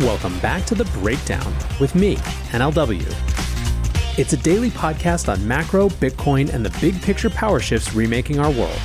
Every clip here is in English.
Welcome back to The Breakdown with me, NLW. It's a daily podcast on macro, Bitcoin, and the big picture power shifts remaking our world.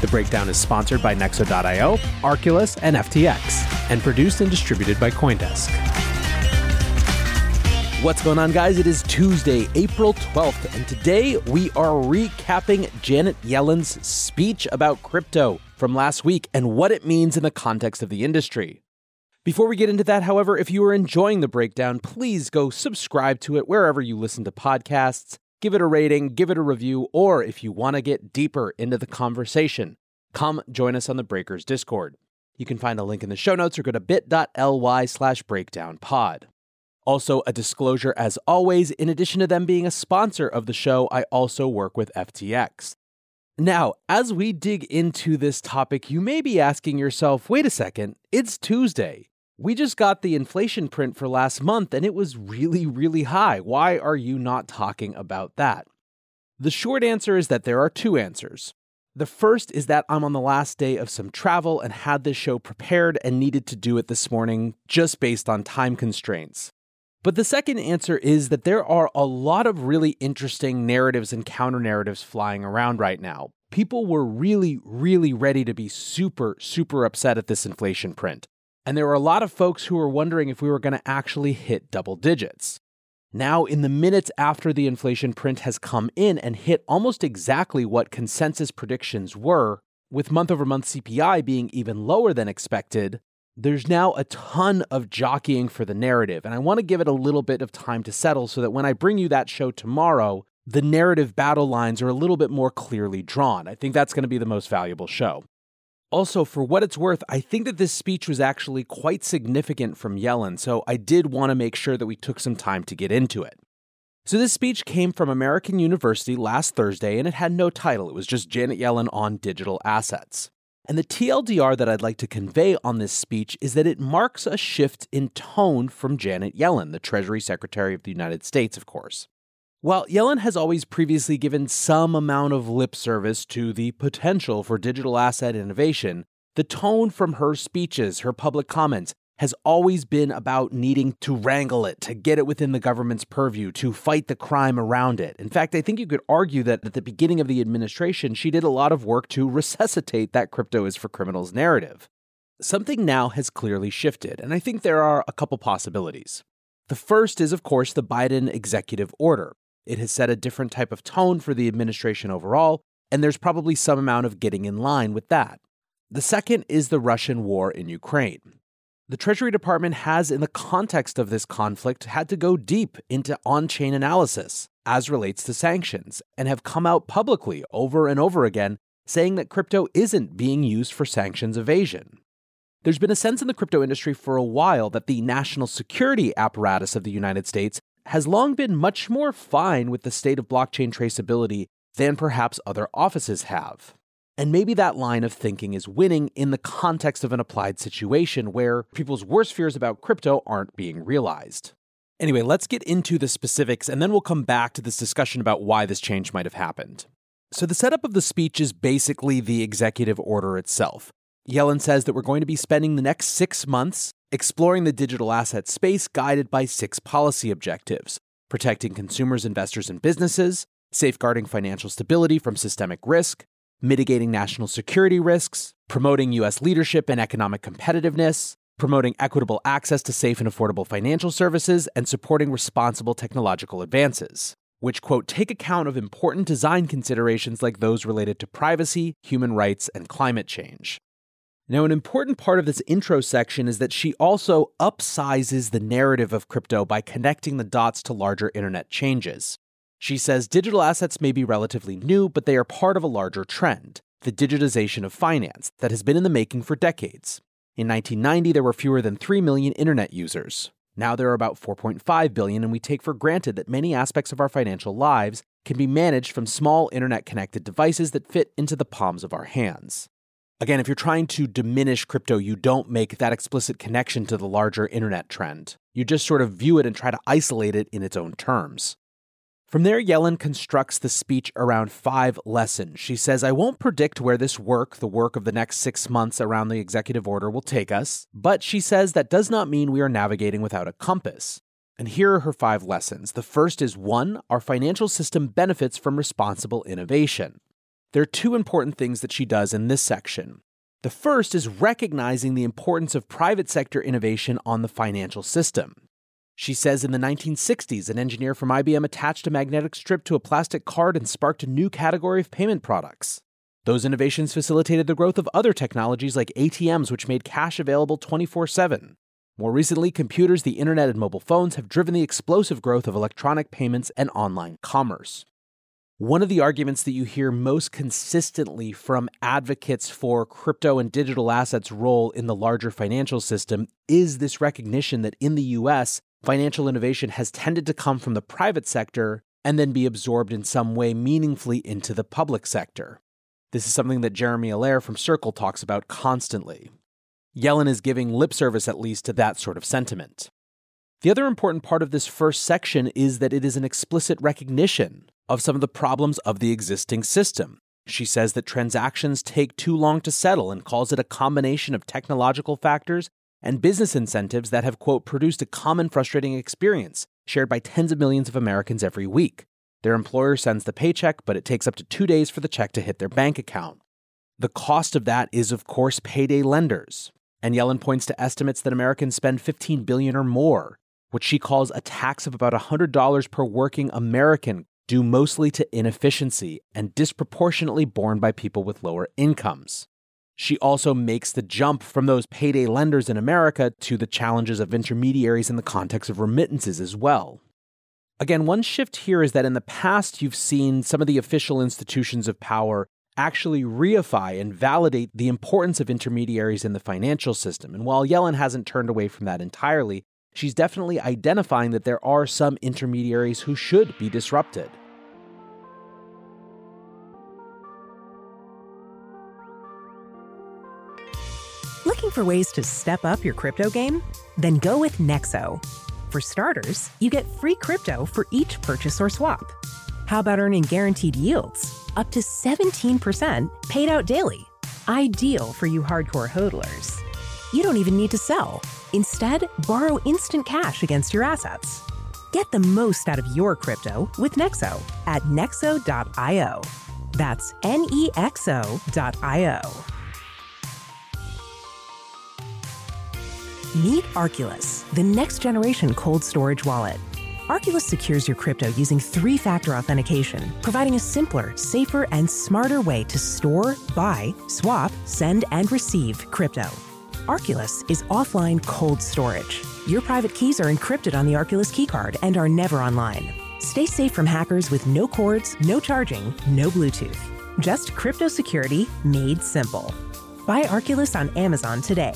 The Breakdown is sponsored by Nexo.io, Arculus, and FTX, and produced and distributed by Coindesk. What's going on, guys? It is Tuesday, April 12th, and today we are recapping Janet Yellen's speech about crypto from last week and what it means in the context of the industry. Before we get into that, however, if you are enjoying the breakdown, please go subscribe to it wherever you listen to podcasts. Give it a rating, give it a review, or if you want to get deeper into the conversation, come join us on the Breakers Discord. You can find a link in the show notes or go to bit.ly slash breakdownpod. Also, a disclosure as always, in addition to them being a sponsor of the show, I also work with FTX. Now, as we dig into this topic, you may be asking yourself, wait a second, it's Tuesday. We just got the inflation print for last month and it was really, really high. Why are you not talking about that? The short answer is that there are two answers. The first is that I'm on the last day of some travel and had this show prepared and needed to do it this morning just based on time constraints. But the second answer is that there are a lot of really interesting narratives and counter narratives flying around right now. People were really, really ready to be super, super upset at this inflation print and there were a lot of folks who were wondering if we were going to actually hit double digits. Now, in the minutes after the inflation print has come in and hit almost exactly what consensus predictions were, with month over month CPI being even lower than expected, there's now a ton of jockeying for the narrative. And I want to give it a little bit of time to settle so that when I bring you that show tomorrow, the narrative battle lines are a little bit more clearly drawn. I think that's going to be the most valuable show. Also, for what it's worth, I think that this speech was actually quite significant from Yellen, so I did want to make sure that we took some time to get into it. So, this speech came from American University last Thursday, and it had no title. It was just Janet Yellen on digital assets. And the TLDR that I'd like to convey on this speech is that it marks a shift in tone from Janet Yellen, the Treasury Secretary of the United States, of course. While Yellen has always previously given some amount of lip service to the potential for digital asset innovation, the tone from her speeches, her public comments, has always been about needing to wrangle it, to get it within the government's purview, to fight the crime around it. In fact, I think you could argue that at the beginning of the administration, she did a lot of work to resuscitate that crypto is for criminals narrative. Something now has clearly shifted, and I think there are a couple possibilities. The first is, of course, the Biden executive order. It has set a different type of tone for the administration overall, and there's probably some amount of getting in line with that. The second is the Russian war in Ukraine. The Treasury Department has, in the context of this conflict, had to go deep into on chain analysis as relates to sanctions and have come out publicly over and over again saying that crypto isn't being used for sanctions evasion. There's been a sense in the crypto industry for a while that the national security apparatus of the United States has long been much more fine with the state of blockchain traceability than perhaps other offices have. And maybe that line of thinking is winning in the context of an applied situation where people's worst fears about crypto aren't being realized. Anyway, let's get into the specifics and then we'll come back to this discussion about why this change might have happened. So, the setup of the speech is basically the executive order itself. Yellen says that we're going to be spending the next six months exploring the digital asset space guided by six policy objectives protecting consumers, investors, and businesses, safeguarding financial stability from systemic risk, mitigating national security risks, promoting U.S. leadership and economic competitiveness, promoting equitable access to safe and affordable financial services, and supporting responsible technological advances, which, quote, take account of important design considerations like those related to privacy, human rights, and climate change. Now, an important part of this intro section is that she also upsizes the narrative of crypto by connecting the dots to larger internet changes. She says digital assets may be relatively new, but they are part of a larger trend the digitization of finance that has been in the making for decades. In 1990, there were fewer than 3 million internet users. Now there are about 4.5 billion, and we take for granted that many aspects of our financial lives can be managed from small internet connected devices that fit into the palms of our hands. Again, if you're trying to diminish crypto, you don't make that explicit connection to the larger internet trend. You just sort of view it and try to isolate it in its own terms. From there, Yellen constructs the speech around five lessons. She says, I won't predict where this work, the work of the next six months around the executive order, will take us, but she says that does not mean we are navigating without a compass. And here are her five lessons. The first is one, our financial system benefits from responsible innovation. There are two important things that she does in this section. The first is recognizing the importance of private sector innovation on the financial system. She says in the 1960s, an engineer from IBM attached a magnetic strip to a plastic card and sparked a new category of payment products. Those innovations facilitated the growth of other technologies like ATMs, which made cash available 24 7. More recently, computers, the internet, and mobile phones have driven the explosive growth of electronic payments and online commerce. One of the arguments that you hear most consistently from advocates for crypto and digital assets' role in the larger financial system is this recognition that in the US, financial innovation has tended to come from the private sector and then be absorbed in some way meaningfully into the public sector. This is something that Jeremy Allaire from Circle talks about constantly. Yellen is giving lip service, at least, to that sort of sentiment. The other important part of this first section is that it is an explicit recognition of some of the problems of the existing system. She says that transactions take too long to settle and calls it a combination of technological factors and business incentives that have, quote, produced a common frustrating experience shared by tens of millions of Americans every week. Their employer sends the paycheck, but it takes up to two days for the check to hit their bank account. The cost of that is, of course, payday lenders. And Yellen points to estimates that Americans spend 15 billion or more, which she calls a tax of about $100 per working American, due mostly to inefficiency and disproportionately borne by people with lower incomes. She also makes the jump from those payday lenders in America to the challenges of intermediaries in the context of remittances as well. Again, one shift here is that in the past, you've seen some of the official institutions of power actually reify and validate the importance of intermediaries in the financial system. And while Yellen hasn't turned away from that entirely, she's definitely identifying that there are some intermediaries who should be disrupted. Looking for ways to step up your crypto game? Then go with Nexo. For starters, you get free crypto for each purchase or swap. How about earning guaranteed yields? Up to 17% paid out daily. Ideal for you hardcore hodlers. You don't even need to sell. Instead, borrow instant cash against your assets. Get the most out of your crypto with Nexo at nexo.io. That's N E X O.io. Meet Arculus, the next generation cold storage wallet. Arculus secures your crypto using three factor authentication, providing a simpler, safer, and smarter way to store, buy, swap, send, and receive crypto. Arculus is offline cold storage. Your private keys are encrypted on the Arculus keycard and are never online. Stay safe from hackers with no cords, no charging, no Bluetooth. Just crypto security made simple. Buy Arculus on Amazon today.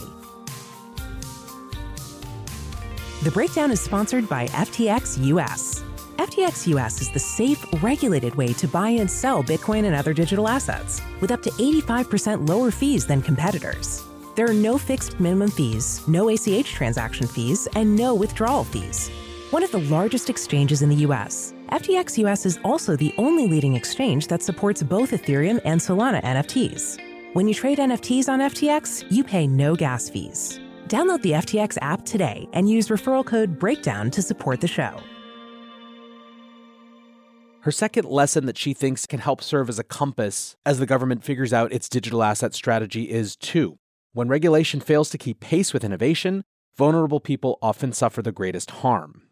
The breakdown is sponsored by FTX US. FTX US is the safe, regulated way to buy and sell Bitcoin and other digital assets, with up to 85% lower fees than competitors. There are no fixed minimum fees, no ACH transaction fees, and no withdrawal fees. One of the largest exchanges in the US, FTX US is also the only leading exchange that supports both Ethereum and Solana NFTs. When you trade NFTs on FTX, you pay no gas fees. Download the FTX app today and use referral code BREAKDOWN to support the show. Her second lesson that she thinks can help serve as a compass as the government figures out its digital asset strategy is two. When regulation fails to keep pace with innovation, vulnerable people often suffer the greatest harm.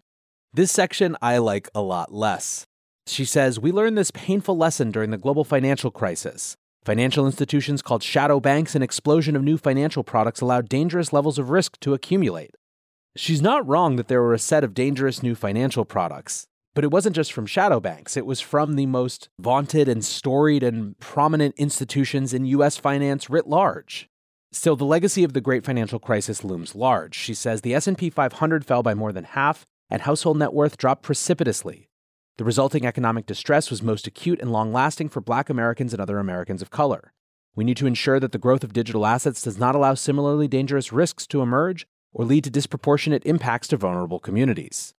This section I like a lot less. She says, We learned this painful lesson during the global financial crisis. Financial institutions called shadow banks and explosion of new financial products allowed dangerous levels of risk to accumulate. She's not wrong that there were a set of dangerous new financial products, but it wasn't just from shadow banks. It was from the most vaunted and storied and prominent institutions in US finance writ large. Still, the legacy of the great financial crisis looms large. She says the S&P 500 fell by more than half and household net worth dropped precipitously. The resulting economic distress was most acute and long lasting for black Americans and other Americans of color. We need to ensure that the growth of digital assets does not allow similarly dangerous risks to emerge or lead to disproportionate impacts to vulnerable communities.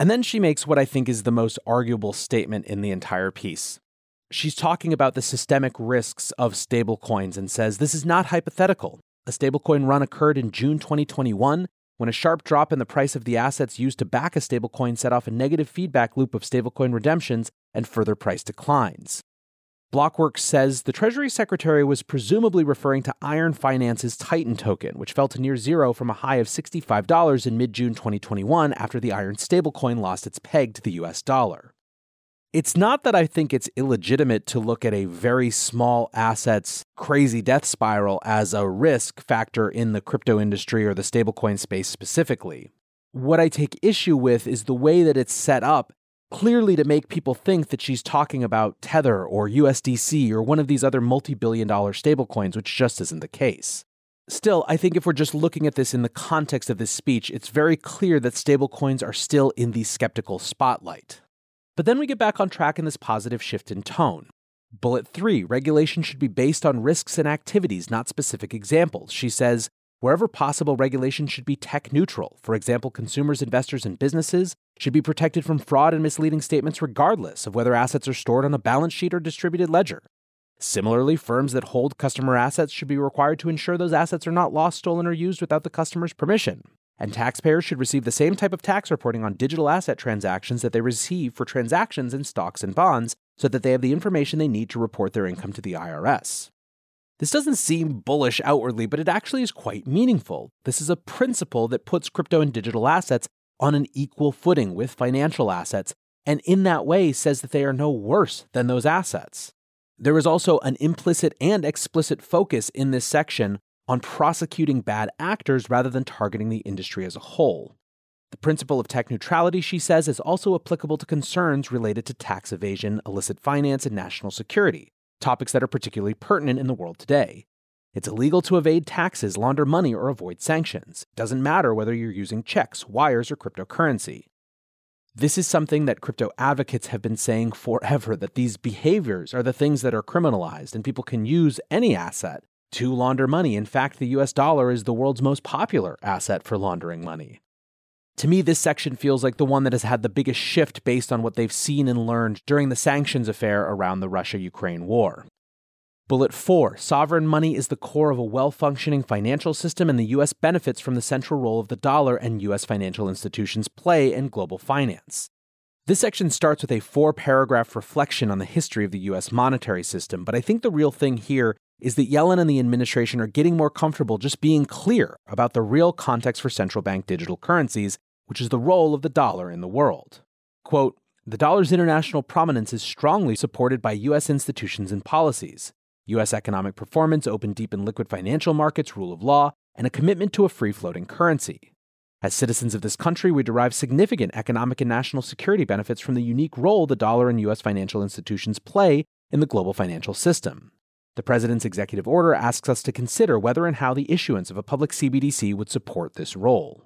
And then she makes what I think is the most arguable statement in the entire piece. She's talking about the systemic risks of stablecoins and says this is not hypothetical. A stablecoin run occurred in June 2021 when a sharp drop in the price of the assets used to back a stablecoin set off a negative feedback loop of stablecoin redemptions and further price declines. Blockworks says the Treasury Secretary was presumably referring to Iron Finance's Titan token, which fell to near zero from a high of $65 in mid June 2021 after the Iron stablecoin lost its peg to the US dollar. It's not that I think it's illegitimate to look at a very small asset's crazy death spiral as a risk factor in the crypto industry or the stablecoin space specifically. What I take issue with is the way that it's set up, clearly to make people think that she's talking about Tether or USDC or one of these other multi billion dollar stablecoins, which just isn't the case. Still, I think if we're just looking at this in the context of this speech, it's very clear that stablecoins are still in the skeptical spotlight. But then we get back on track in this positive shift in tone. Bullet 3 regulation should be based on risks and activities, not specific examples. She says, wherever possible, regulation should be tech neutral. For example, consumers, investors, and businesses should be protected from fraud and misleading statements regardless of whether assets are stored on a balance sheet or distributed ledger. Similarly, firms that hold customer assets should be required to ensure those assets are not lost, stolen, or used without the customer's permission and taxpayers should receive the same type of tax reporting on digital asset transactions that they receive for transactions in stocks and bonds so that they have the information they need to report their income to the IRS. This doesn't seem bullish outwardly, but it actually is quite meaningful. This is a principle that puts crypto and digital assets on an equal footing with financial assets, and in that way says that they are no worse than those assets. There is also an implicit and explicit focus in this section on prosecuting bad actors rather than targeting the industry as a whole. The principle of tech neutrality, she says, is also applicable to concerns related to tax evasion, illicit finance, and national security, topics that are particularly pertinent in the world today. It's illegal to evade taxes, launder money, or avoid sanctions. It doesn't matter whether you're using checks, wires, or cryptocurrency. This is something that crypto advocates have been saying forever that these behaviors are the things that are criminalized, and people can use any asset to launder money. In fact, the US dollar is the world's most popular asset for laundering money. To me, this section feels like the one that has had the biggest shift based on what they've seen and learned during the sanctions affair around the Russia Ukraine war. Bullet 4 Sovereign money is the core of a well functioning financial system, and the U.S. benefits from the central role of the dollar and U.S. financial institutions play in global finance. This section starts with a four paragraph reflection on the history of the U.S. monetary system, but I think the real thing here is that Yellen and the administration are getting more comfortable just being clear about the real context for central bank digital currencies, which is the role of the dollar in the world. Quote, the dollar's international prominence is strongly supported by U.S. institutions and policies. U.S. economic performance, open, deep, and liquid financial markets, rule of law, and a commitment to a free floating currency. As citizens of this country, we derive significant economic and national security benefits from the unique role the dollar and U.S. financial institutions play in the global financial system. The President's executive order asks us to consider whether and how the issuance of a public CBDC would support this role.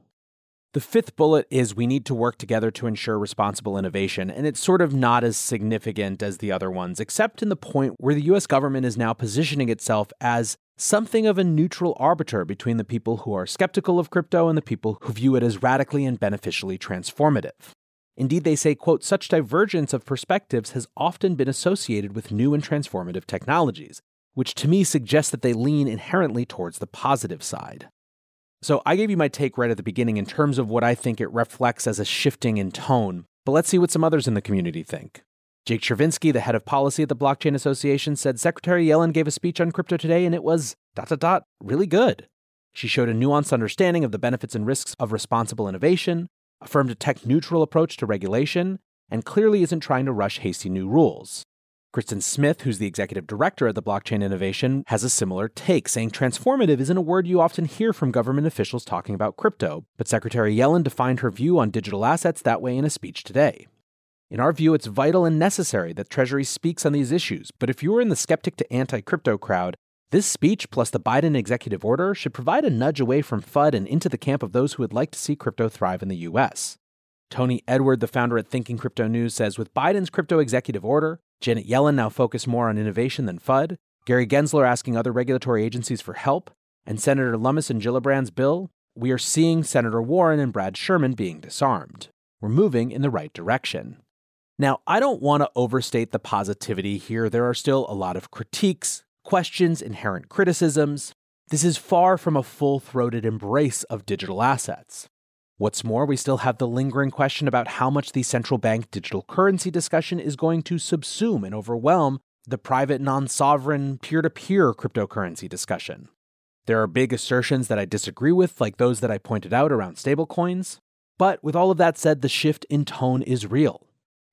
The fifth bullet is we need to work together to ensure responsible innovation, and it's sort of not as significant as the other ones, except in the point where the US government is now positioning itself as something of a neutral arbiter between the people who are skeptical of crypto and the people who view it as radically and beneficially transformative. Indeed, they say, quote, such divergence of perspectives has often been associated with new and transformative technologies, which to me suggests that they lean inherently towards the positive side. So I gave you my take right at the beginning in terms of what I think it reflects as a shifting in tone, but let's see what some others in the community think. Jake Chervinsky, the head of policy at the Blockchain Association, said Secretary Yellen gave a speech on crypto today and it was dot dot dot really good. She showed a nuanced understanding of the benefits and risks of responsible innovation, affirmed a tech neutral approach to regulation, and clearly isn't trying to rush hasty new rules. Kristin Smith, who's the executive director at the Blockchain Innovation, has a similar take, saying transformative isn't a word you often hear from government officials talking about crypto, but Secretary Yellen defined her view on digital assets that way in a speech today. In our view, it's vital and necessary that Treasury speaks on these issues, but if you are in the skeptic to anti crypto crowd, this speech plus the Biden executive order should provide a nudge away from FUD and into the camp of those who would like to see crypto thrive in the US. Tony Edward, the founder at Thinking Crypto News, says with Biden's crypto executive order, Janet Yellen now focused more on innovation than FUD, Gary Gensler asking other regulatory agencies for help, and Senator Lummis and Gillibrand's bill, we are seeing Senator Warren and Brad Sherman being disarmed. we're moving in the right direction. Now, I don't want to overstate the positivity here. There are still a lot of critiques, questions, inherent criticisms. This is far from a full throated embrace of digital assets. What's more, we still have the lingering question about how much the central bank digital currency discussion is going to subsume and overwhelm the private, non sovereign, peer to peer cryptocurrency discussion. There are big assertions that I disagree with, like those that I pointed out around stablecoins. But with all of that said, the shift in tone is real.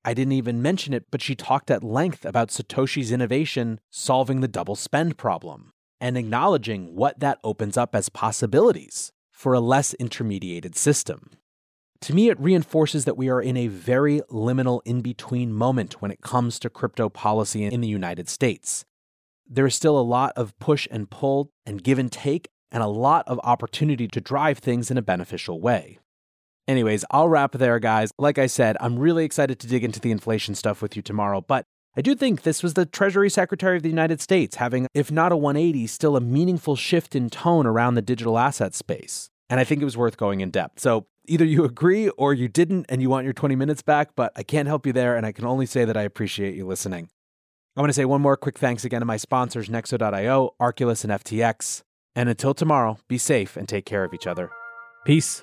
I didn't even mention it, but she talked at length about Satoshi's innovation solving the double spend problem and acknowledging what that opens up as possibilities for a less intermediated system. To me, it reinforces that we are in a very liminal in between moment when it comes to crypto policy in the United States. There is still a lot of push and pull and give and take, and a lot of opportunity to drive things in a beneficial way. Anyways, I'll wrap there, guys. Like I said, I'm really excited to dig into the inflation stuff with you tomorrow, but I do think this was the Treasury Secretary of the United States having, if not a 180, still a meaningful shift in tone around the digital asset space. And I think it was worth going in depth. So either you agree or you didn't and you want your 20 minutes back, but I can't help you there. And I can only say that I appreciate you listening. I want to say one more quick thanks again to my sponsors, Nexo.io, Arculus, and FTX. And until tomorrow, be safe and take care of each other. Peace.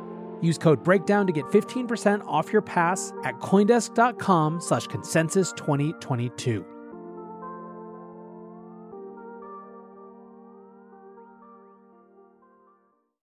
Use code BREAKDOWN to get 15% off your pass at Coindesk.com slash consensus 2022.